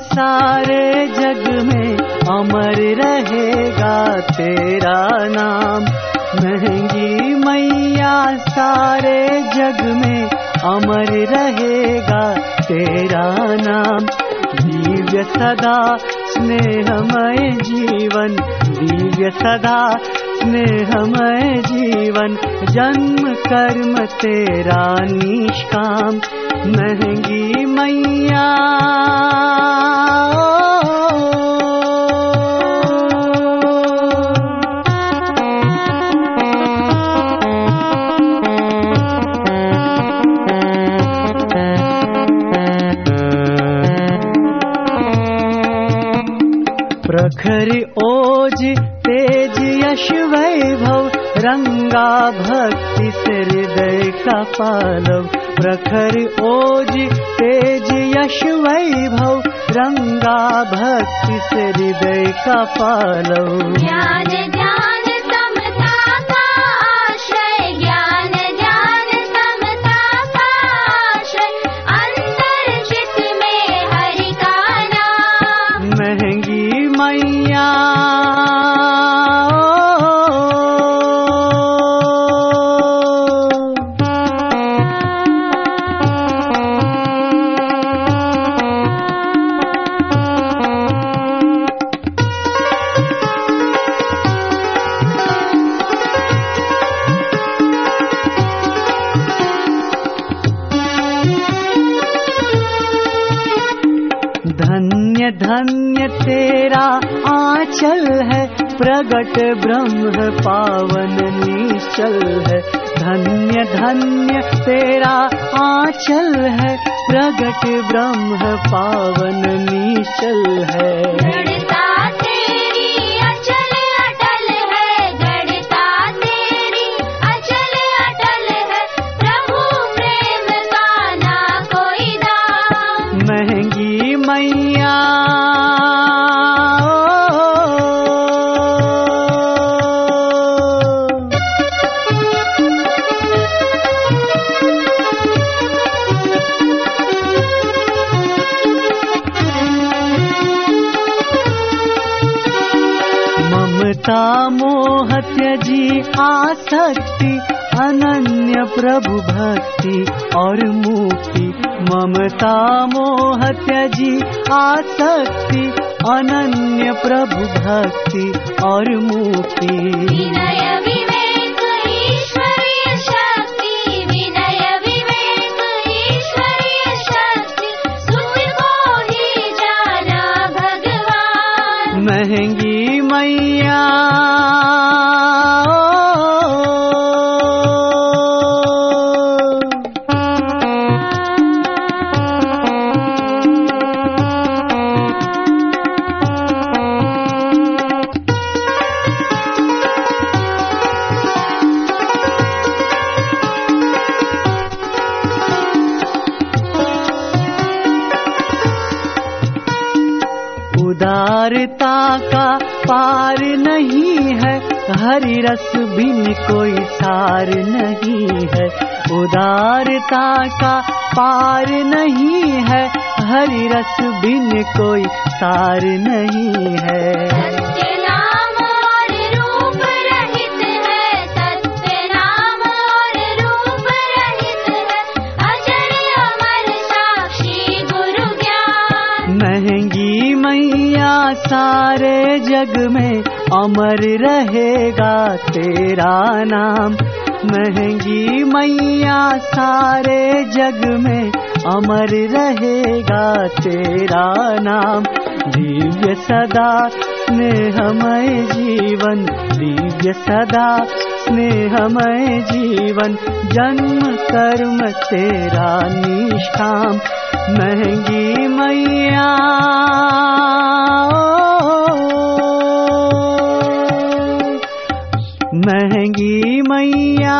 सारे जग में अमर रहेगा तेरा नाम। महँगी मैया सारे जग में अमर रहेगा तेरा नाम। दिव्य सदा स्नेहमय जीवन, दिव्य सदा स्नेहमय जीवन। जन्म, कर्म, तेरा निष्काम। महँगी मैया प्रखर ओज तेज यश वैभव रंगा भक्ति हृदय का पालव। प्रखर ओज तेज यश वैभव रंगा भक्ति हृदय का पालव। ज्ञान ज्ञान धन्य धन्य तेरा आंचल है प्रगट ब्रह्म पावन निश्चल है। धन्य धन्य तेरा आंचल है प्रगट ब्रह्म पावन निश्चल है ममता मोह त्यजी आसक्ति अनन्य प्रभु भक्ति और मुक्ति ममता मोह त्यजी आसक्ति अनन्य प्रभु भक्ति और मुक्ति उदारता का पार नहीं है, हरि रस बिन कोई सार नहीं है। उदारता का पार नहीं है, हरि रस बिन कोई सार नहीं है। सारे जग में अमर रहेगा तेरा नाम। महंगी मैया सारे जग में अमर रहेगा तेरा नाम। दिव्य सदा जीवन दिव्य सदा स्नेहमय जीवन जन्म कर्म तेरा निष्काम महंगी मैया महंगी मैया